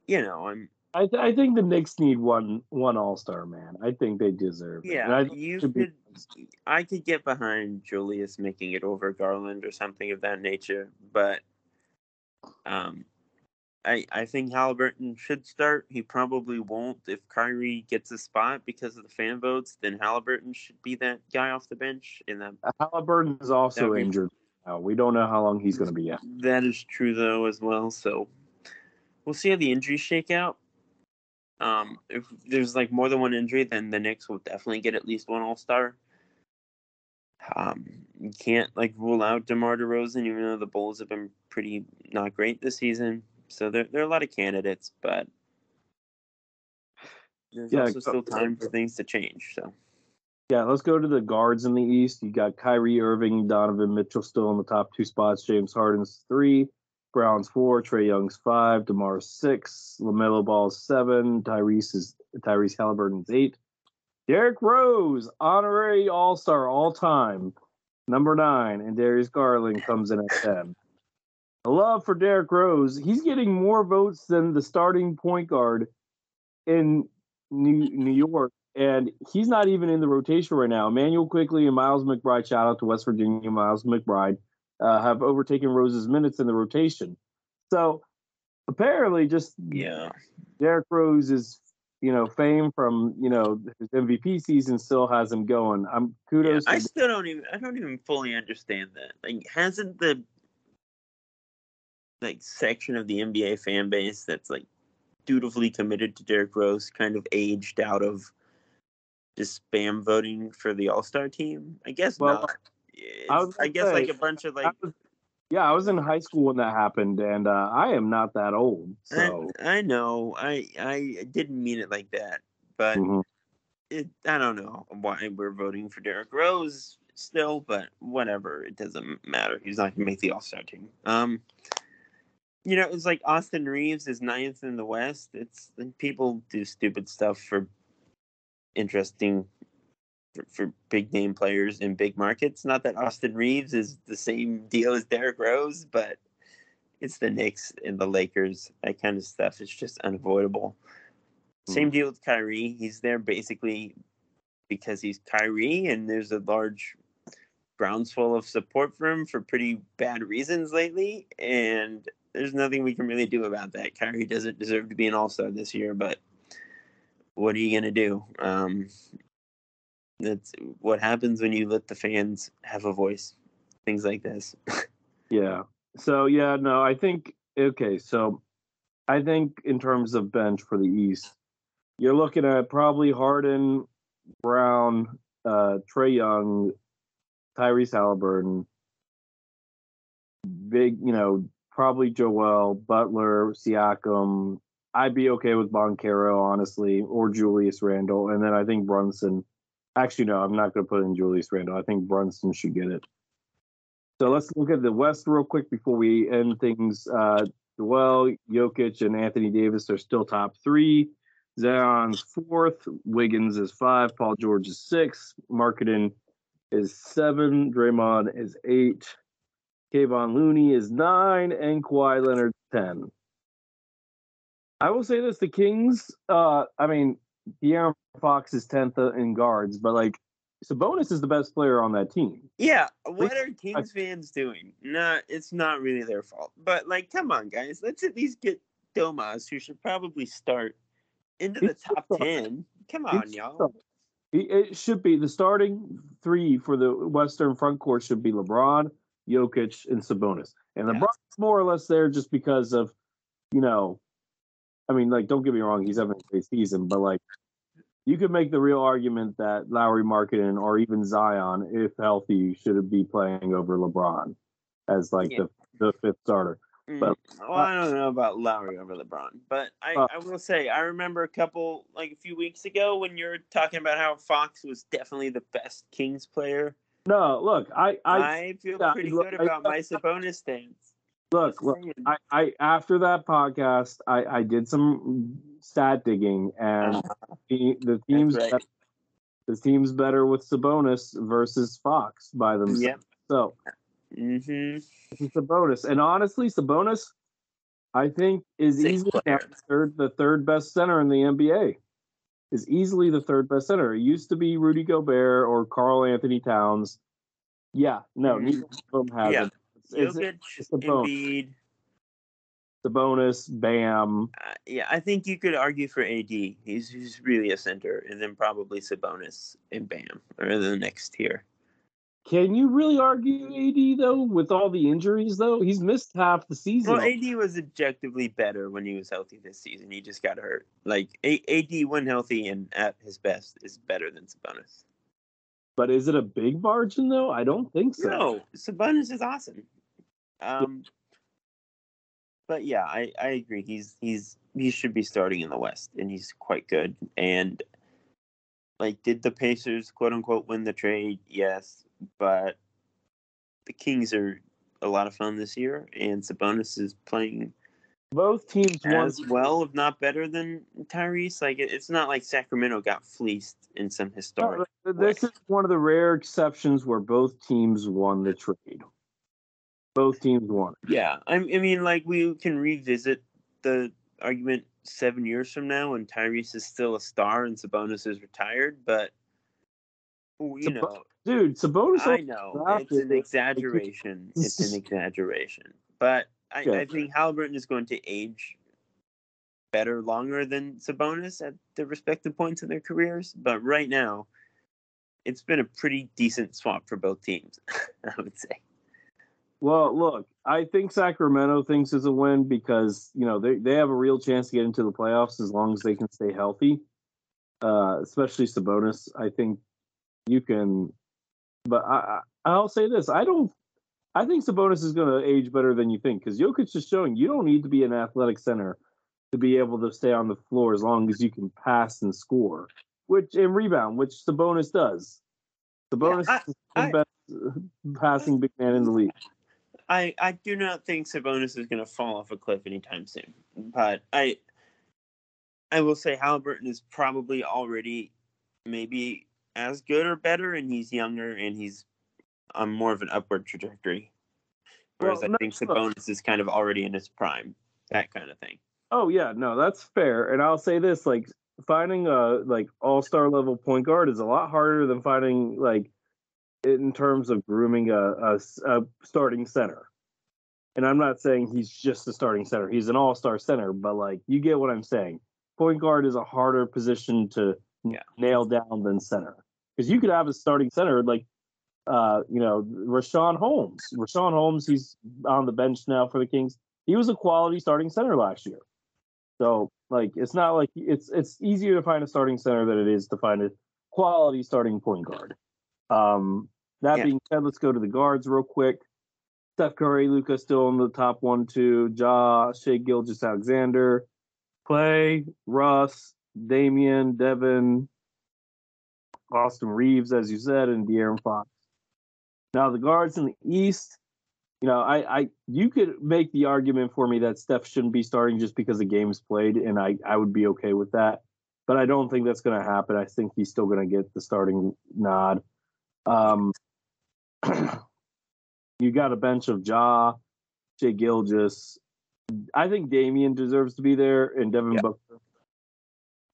you know, I'm I, th- I think the Knicks need one one All Star man. I think they deserve it. Yeah, I, you should be- could. I could get behind Julius making it over Garland or something of that nature, but um, I I think Halliburton should start. He probably won't if Kyrie gets a spot because of the fan votes. Then Halliburton should be that guy off the bench, and that Halliburton is also be- injured. Now. We don't know how long he's going to be out. that is true though as well. So we'll see how the injuries shake out. Um, if there's like more than one injury, then the Knicks will definitely get at least one All Star. Um, you can't like rule out DeMar DeRozan, even though the Bulls have been pretty not great this season. So there, there are a lot of candidates, but there's Yeah, also still time for things to change. So Yeah, let's go to the guards in the East. You got Kyrie Irving, Donovan Mitchell still in the top two spots. James Harden's three, Brown's four, Trae Young's five, DeMar's six, LaMelo Ball's seven, Tyrese is Tyrese Halliburton's eight. Derrick Rose, honorary All Star all time, number nine, and Darius Garland comes in at ten. Love for Derrick Rose, he's getting more votes than the starting point guard in New New York and he's not even in the rotation right now. Immanuel Quickley and Miles McBride, shout out to West Virginia, Miles McBride, uh, have overtaken Rose's minutes in the rotation. So apparently, just yeah, Derrick Rose is, you know, fame from you know his MVP season still has him going. I'm yeah. kudos. I still don't even I don't even fully understand that. Like, hasn't the like section of the NBA fan base that's like dutifully committed to Derrick Rose kind of aged out of just spam voting for the All Star team? I guess Well, not. I I, guess like a bunch of I like was- yeah, I was in high school when that happened, and uh, I am not that old. So I, I know I I didn't mean it like that, but mhm. it I don't know why we're voting for Derrick Rose still, but whatever. It doesn't matter. He's not gonna make the All Star team. Um, you know, it's like Austin Reaves is ninth in the West. It's like people do stupid stuff for interesting for, for big name players in big markets. Not that Austin Reaves is the same deal as Derrick Rose, but it's the Knicks and the Lakers. That kind of stuff is just unavoidable. Same deal with Kyrie. He's there basically because he's Kyrie, and there's a large groundswell of support for him for pretty bad reasons lately. And there's nothing we can really do about that. Kyrie doesn't deserve to be an All Star this year, but what are you gonna do? Um, that's what happens when you let the fans have a voice. Things like this. Yeah. So yeah, no, I think okay. So I think in terms of bench for the East, you're looking at probably Harden, Brown, uh, Trae Young, Tyrese Halliburton, big, you know, probably Joel Butler, Siakam. I'd be okay with Banchero, honestly, or Julius Randle, and then I think Brunson. Actually, no, I'm not going to put in Julius Randle. I think Brunson should get it. So let's look at the West real quick before we end things. Uh, Joel, Jokic, and Anthony Davis are still top three. Zion's fourth. Wiggins is five. Paul George is six. Markkanen is seven. Draymond is eight. Kevon Looney is nine. And Kawhi Leonard ten. I will say this: the Kings. Uh, I mean, De'Aaron Fox is tenth in guards, but like Sabonis is the best player on that team. Yeah, what are Kings fans doing? Not, it's not really their fault. But like, come on, guys, let's at least get Domas, who should probably start into the top ten. Come on, He's y'all. He- It should be the starting three for the Western front court should be LeBron, Jokic, and Sabonis. And Yeah. LeBron's more or less there just because of, you know, I mean, like, don't get me wrong, he's having a great season, but like, you could make the real argument that Lauri Markkanen or even Zion, if healthy, should be playing over LeBron as like Yeah. the, the fifth starter. Mm, But- well, I don't know about Lauri over LeBron, but I, Uh, I will say I remember a couple like a few weeks ago when you were talking about how Fox was definitely the best Kings player. No, look, I, I, I, feel pretty look, good I- about my Sabonis stance. Look, look. I, I after that podcast, I, I did some stat digging, and the, the team's right. bet- the team's better with Sabonis versus Fox by themselves. Yep. So hmm it's Sabonis, and honestly, Sabonis, I think is Sick easily third the third best center in the NBA. Is easily the third best center. It used to be Rudy Gobert or Karl-Anthony Towns. Yeah, no, neither of them have Yeah. it. Jokic, it's Sabonis. Embiid. Sabonis, Bam. Uh, yeah, I think you could argue for AD. He's, he's really a center, and then probably Sabonis and Bam are the next tier. can you really argue AD though with all the injuries though? He's missed half the season. Well, AD was objectively better when he was healthy this season. He just got hurt. Like A- AD when healthy and at his best is better than Sabonis. But is it a big margin though? I don't think so. No, Sabonis is awesome. Um, but yeah, I, I agree. He's he's he should be starting in the West, and he's quite good. And like, did the Pacers quote unquote win the trade? Yes, but the Kings are a lot of fun this year, and Sabonis is playing Both teams won. as well, if not better than Tyrese. Like, it, it's not like Sacramento got fleeced in some historic. No, this is one of the rare exceptions where both teams won the trade. Both teams won. Yeah, I, I mean, like we can revisit the argument seven years from now when Tyrese is still a star and Sabonis is retired, but you Sabo- know, Dude, Sabonis. I know it's an exaggeration. It's an exaggeration, but I, Okay. I think Halliburton is going to age better longer than Sabonis at the respective points in their careers. But right now, it's been a pretty decent swap for both teams. I would say. Well, look, I think Sacramento thinks it's a win because you know they they have a real chance to get into the playoffs as long as they can stay healthy. Uh, especially Sabonis, I think you can. But I, I I'll say this: I don't. I think Sabonis is going to age better than you think because Jokic is showing you don't need to be an athletic center to be able to stay on the floor as long as you can pass and score, which and rebound, which Sabonis does. Sabonis I- is the I- best uh, passing big man in the league. I, I do not think Sabonis is going to fall off a cliff anytime soon. But I I will say Halliburton is probably already maybe as good or better, and he's younger and he's on more of an upward trajectory. Whereas Well, I think look. Sabonis is kind of already in his prime, that kind of thing. Oh yeah, no, that's fair. And I'll say this: like finding a like all star level point guard is a lot harder than finding like in terms of grooming a a starting center. And I'm not saying he's just a starting center; he's an all star center. But like, you get what I'm saying. Point guard is a harder position to Yeah. nail down than center because you could have a starting center like. Uh, you know, Richaun Holmes. Richaun Holmes, he's on the bench now for the Kings. He was a quality starting center last year. So like it's not like it's it's easier to find a starting center than it is to find a quality starting point guard. Um that Yeah. being said, let's go to the guards real quick. Steph Curry, Luka still in the top one, two, Ja, Shai Gilgeous-Alexander, Clay, Russ, Damian, Devin, Austin Reaves, as you said, and De'Aaron Fox. Now the guards in the East, you know, I, I you could make the argument for me that Steph shouldn't be starting just because the game's played, and I, I would be okay with that. But I don't think that's going to happen. I think he's still going to get the starting nod. Um, you got a bench of Ja, Jay Gilgeous. I think Damian deserves to be there, and Devin Yeah. Booker.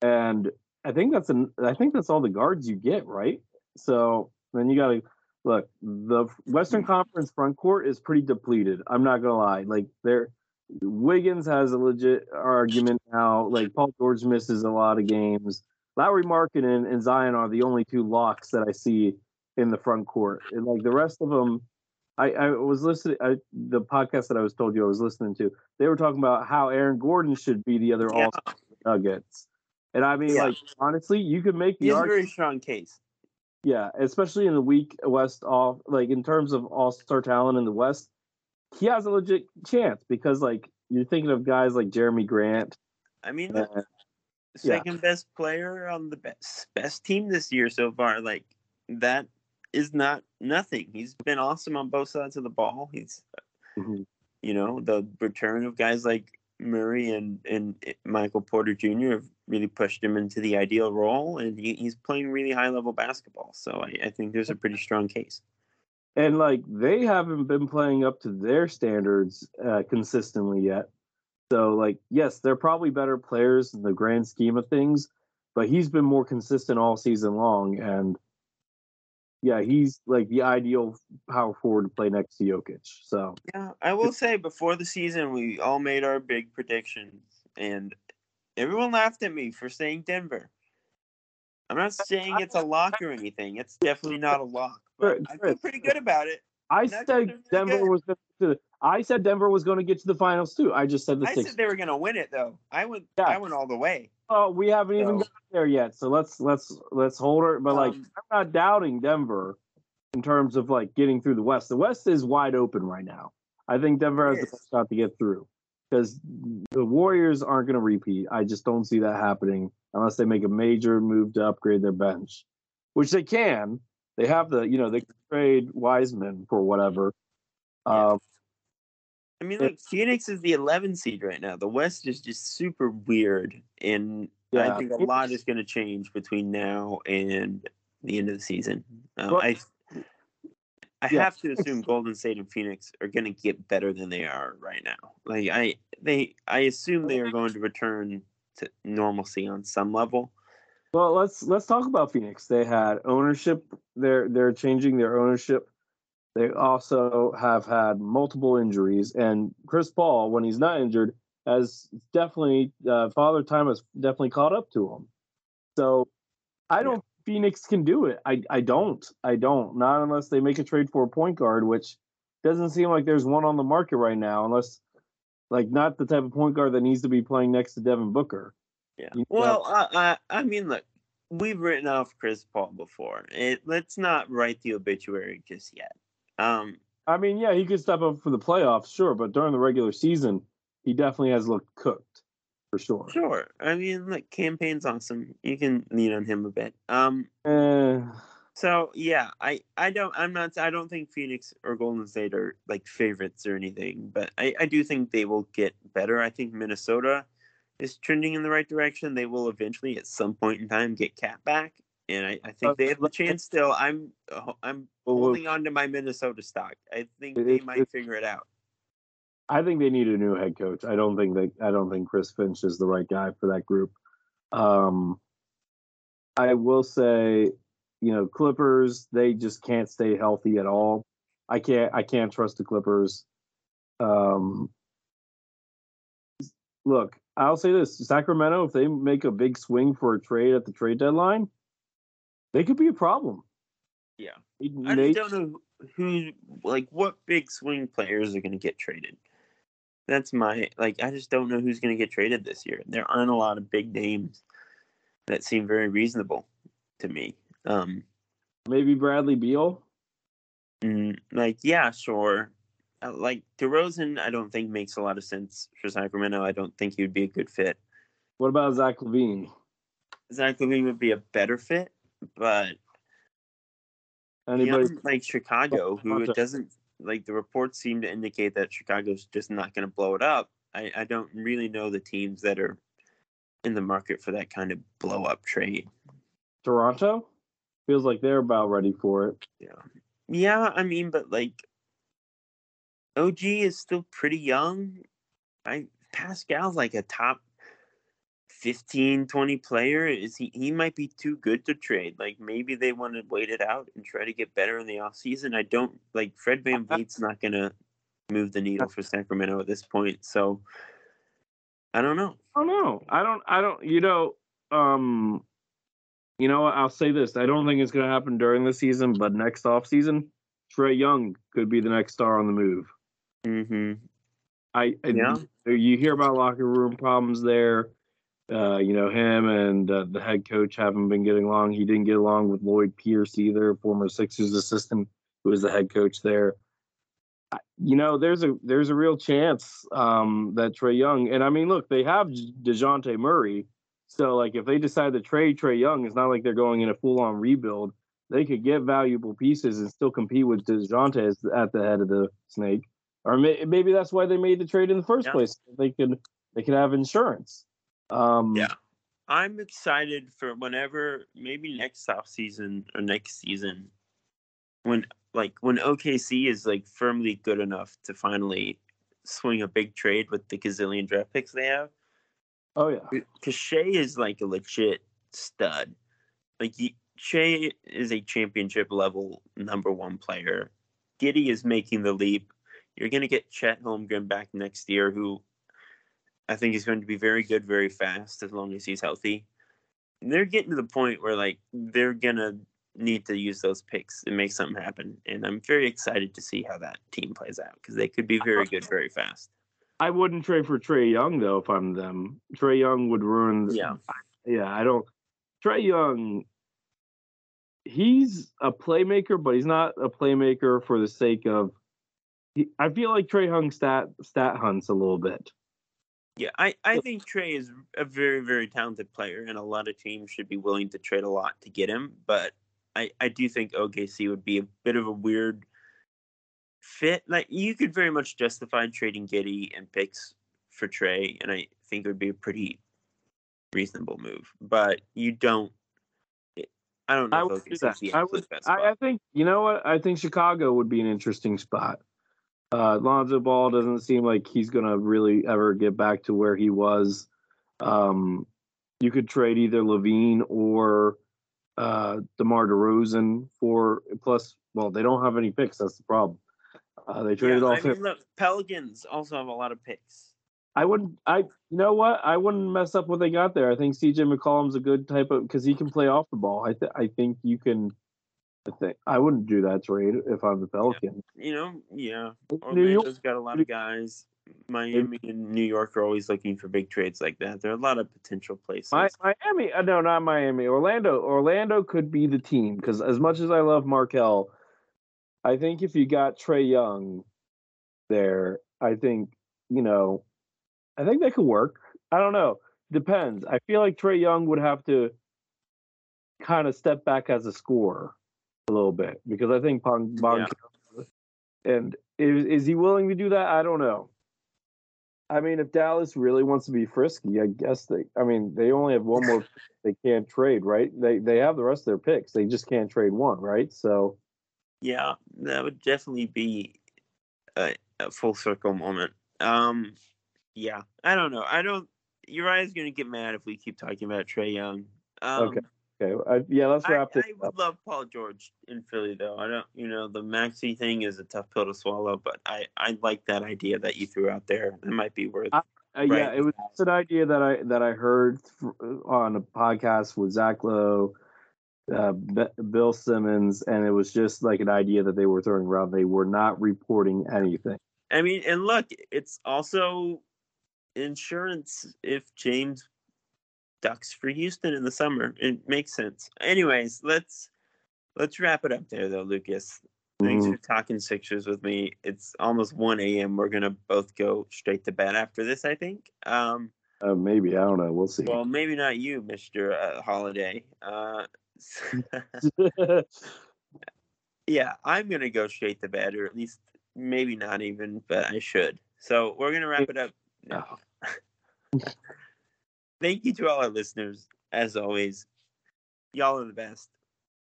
And I think that's an I think that's all the guards you get, right? So then you got to look. The Western Conference front court is pretty depleted. I'm not gonna lie. Like there, Wiggins has a legit argument now. Like Paul George misses a lot of games. Lauri Markkanen and Zion are the only two locks that I see in the front court. And like the rest of them, I, I was listening. I, the podcast that I was told you I was listening to, they were talking about how Aaron Gordon should be the other Yeah. All Nuggets. And I mean, Yeah. like honestly, you could make the argument. very strong case. Yeah, especially in the weak West off like in terms of all star talent in the West, he has a legit chance because like you're thinking of guys like Jerami Grant. I mean, uh, the second best player on the best best team this year so far. Like that is not nothing. He's been awesome on both sides of the ball. He's Mhm. you know the return of guys like Murray and and Michael Porter Jr. have really pushed him into the ideal role, and he, he's playing really high level basketball. So I, I think there's a pretty strong case. and like they haven't been playing up to their standards uh, consistently yet. So like yes, they're probably better players in the grand scheme of things, but he's been more consistent all season long, and yeah, he's like the ideal power forward to play next to Jokic. So Yeah, I will say before the season, we all made our big predictions, and everyone laughed at me for saying Denver. I'm not saying it's a lock or anything. It's definitely not a lock, but I feel pretty good about it. I said Denver good. was going to. I said Denver was going to get to the finals too. I just said the. I six. said they were going to win it though. I went. Yeah. I went all the way. Oh, we haven't so. even got there yet. So let's let's let's hold it. But um, like, I'm not doubting Denver in terms of like getting through the West. The West is wide open right now. I think Denver has the best shot to get through because the Warriors aren't going to repeat. I just don't see that happening unless they make a major move to upgrade their bench, which they can. They have the, you know, they trade Wiseman for whatever. Yeah. Um, I mean, like Phoenix is the 11 seed right now. The West is just super weird, and yeah. I think a lot is going to change between now and the end of the season. Um, I I yeah. have to assume Golden State and Phoenix are going to get better than they are right now. Like I they I assume they are going to return to normalcy on some level. Well, let's let's talk about Phoenix. They had ownership. They're they're changing their ownership. They also have had multiple injuries, and Chris Paul, when he's not injured, has definitely uh, Father Time has definitely caught up to him. So I don't Phoenix can do it. I I don't. I don't. Not unless they make a trade for a point guard, which doesn't seem like there's one on the market right now, unless like not the type of point guard that needs to be playing next to Devin Booker. Yeah. You know? Well, I, I I mean, look, we've written off Chris Paul before. It, let's not write the obituary just yet. Um, I mean, yeah, he could step up for the playoffs, sure, but during the regular season, he definitely has looked cooked for sure. Sure. I mean, like Cam Payne's awesome. You can lean on him a bit. Um. Uh, so yeah, I I don't I'm not I don't think Phoenix or Golden State are like favorites or anything, but I I do think they will get better. I think Minnesota is trending in the right direction. They will eventually at some point in time get KAT back, and I, I think they have the chance still. I'm I'm holding on to my Minnesota stock. I think they might figure it out. I think they need a new head coach. I don't think they. I don't think Chris Finch is the right guy for that group. Um, I will say, you know, Clippers. They just can't stay healthy at all. I can't. I can't trust the Clippers. Um, look, I'll say this: Sacramento, if they make a big swing for a trade at the trade deadline, they could be a problem. Yeah, I they, don't know who, like, what big swing players are going to get traded that's my like I just don't know who's going to get traded this year. There aren't a lot of big names that seem very reasonable to me. Um maybe Bradley Beal? Mm, like yeah, sure. Uh, like DeRozan I don't think makes a lot of sense for Sacramento. I don't think he would be a good fit. What about Zach LaVine? Zach LaVine would be a better fit, but Anybody like Chicago, oh, who it doesn't like the reports seem to indicate that Chicago's just not going to blow it up. I, I don't really know the teams that are in the market for that kind of blow up trade. Toronto feels like they're about ready for it. Yeah. Yeah, I mean, but like OG is still pretty young. I Pascal's like a top 15, 20 player, is he he might be too good to trade. Like maybe they want to wait it out and try to get better in the offseason. I don't like Fred van VanVleet's not gonna move the needle for Sacramento at this point. So I don't know. I don't know. I don't I don't you know, um you know I'll say this. I don't think it's gonna happen during the season, but next off season, Trae Young could be the next star on the move. Mm-hmm. I, I yeah. you hear about locker room problems there. Uh, you know, him and uh, the head coach haven't been getting along. He didn't get along with Lloyd Pierce either, former Sixers assistant who was the head coach there. You know, there's a there's a real chance um, that Trae Young and I mean, look, they have Dejounte Murray, so like if they decide to trade Trae Young, it's not like they're going in a full on rebuild. They could get valuable pieces and still compete with Dejounte at the head of the snake. Or may, maybe that's why they made the trade in the first yeah. place. They could they could have insurance. Um, yeah, I'm excited for whenever maybe next off season or next season when like when OKC is like firmly good enough to finally swing a big trade with the gazillion draft picks they have. Oh yeah, because Shai is like a legit stud. Like he, Shai is a championship level number one player. Giddey is making the leap. You're gonna get Chet Holmgren back next year, who I think he's going to be very good, very fast as long as he's healthy. And they're getting to the point where like they're gonna need to use those picks and make something happen. And I'm very excited to see how that team plays out because they could be very good very fast. I wouldn't trade for Trae Young though if I'm them. Trae Young would ruin. Yeah, yeah. I don't. Trae Young. He's a playmaker, but he's not a playmaker for the sake of. He, I feel like Trae Young stat stat hunts a little bit. Yeah, I, I think Trae is a very, very talented player, and a lot of teams should be willing to trade a lot to get him. But I, I do think OKC would be a bit of a weird fit. Like you could very much justify trading Giddey and picks for Trae, and I think it would be a pretty reasonable move. But you don't. Eh, I don't know. I would do that. I, would, I, I think you know what I think Chicago would be an interesting spot. Uh, Lonzo Ball doesn't seem like he's gonna really ever get back to where he was. Um, you could trade either LaVine or uh, DeMar DeRozan for plus. Well, they don't have any picks. That's the problem. Uh, they traded yeah, off. I mean, look, Pelicans also have a lot of picks. I wouldn't. I you know what? I wouldn't mess up what they got there. I think CJ McCollum's a good type of because he can play off the ball. I th- I think you can. I think I wouldn't do that trade if I'm the Pelicans. Yeah. You know, yeah. Orlando's got a lot of guys. Miami and New York are always looking for big trades like that. There are a lot of potential places. Miami, uh, no, not Miami. Orlando. Orlando could be the team because as much as I love Markelle, I think if you got Trae Young there, I think you know, I think that could work. I don't know. Depends. I feel like Trae Young would have to kind of step back as a scorer a little bit because I think bon yeah. and is is he willing to do that? I don't know. I mean, if Dallas really wants to be frisky, I guess they. I mean, they only have one more. they can't trade, right? They they have the rest of their picks. They just can't trade one, right? So, yeah, that would definitely be a, a full circle moment. Um, yeah, I don't know. I don't. Uriah's gonna get mad if we keep talking about Trae Young. Um, okay. Okay. I, yeah, let's wrap I, this. I would love Paul George in Philly, though. I don't, you know, the Maxey thing is a tough pill to swallow, but I, I like that idea that you threw out there. It might be worth. I, uh, yeah, it was an idea that I that I heard on a podcast with Zach Lowe, uh, Bill Simmons, and it was just like an idea that they were throwing around. They were not reporting anything. I mean, and look, it's also insurance if James Ducks for Houston in the summer. It makes sense. Anyways, let's let's wrap it up there though, Lucas. Thanks mm-hmm. for talking Sixers with me. It's almost one a.m. We're gonna both go straight to bed after this. I think. Um, uh, maybe I don't know. We'll see. Well, maybe not you, Mister uh, Holiday. Uh, yeah, I'm gonna go straight to bed, or at least maybe not even, but I should. So we're gonna wrap it up. now. thank you to all our listeners. As always, y'all are the best.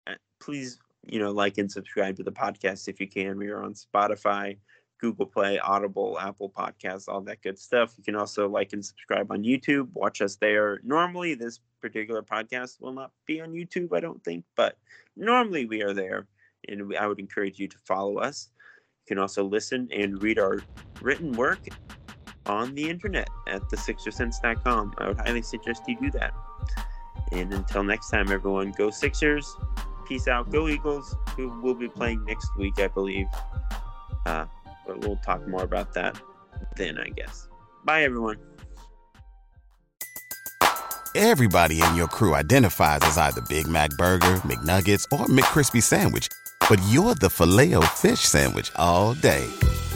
Uh, please, you know, like and subscribe to the podcast if you can. We are on Spotify, Google Play, Audible, Apple Podcasts, all that good stuff. You can also like and subscribe on YouTube. Watch us there. Normally, this particular podcast will not be on YouTube, I don't think, but normally we are there. And I would encourage you to follow us. You can also listen and read our written work on the internet at the I would highly suggest you do that. And until next time, everyone, go Sixers. Peace out. Go Eagles, who will be playing next week, I believe. Uh, but we'll talk more about that then, I guess. Bye, everyone. Everybody in your crew identifies as either Big Mac Burger, McNuggets, or McCrispy Sandwich, but you're the filet fish Sandwich all day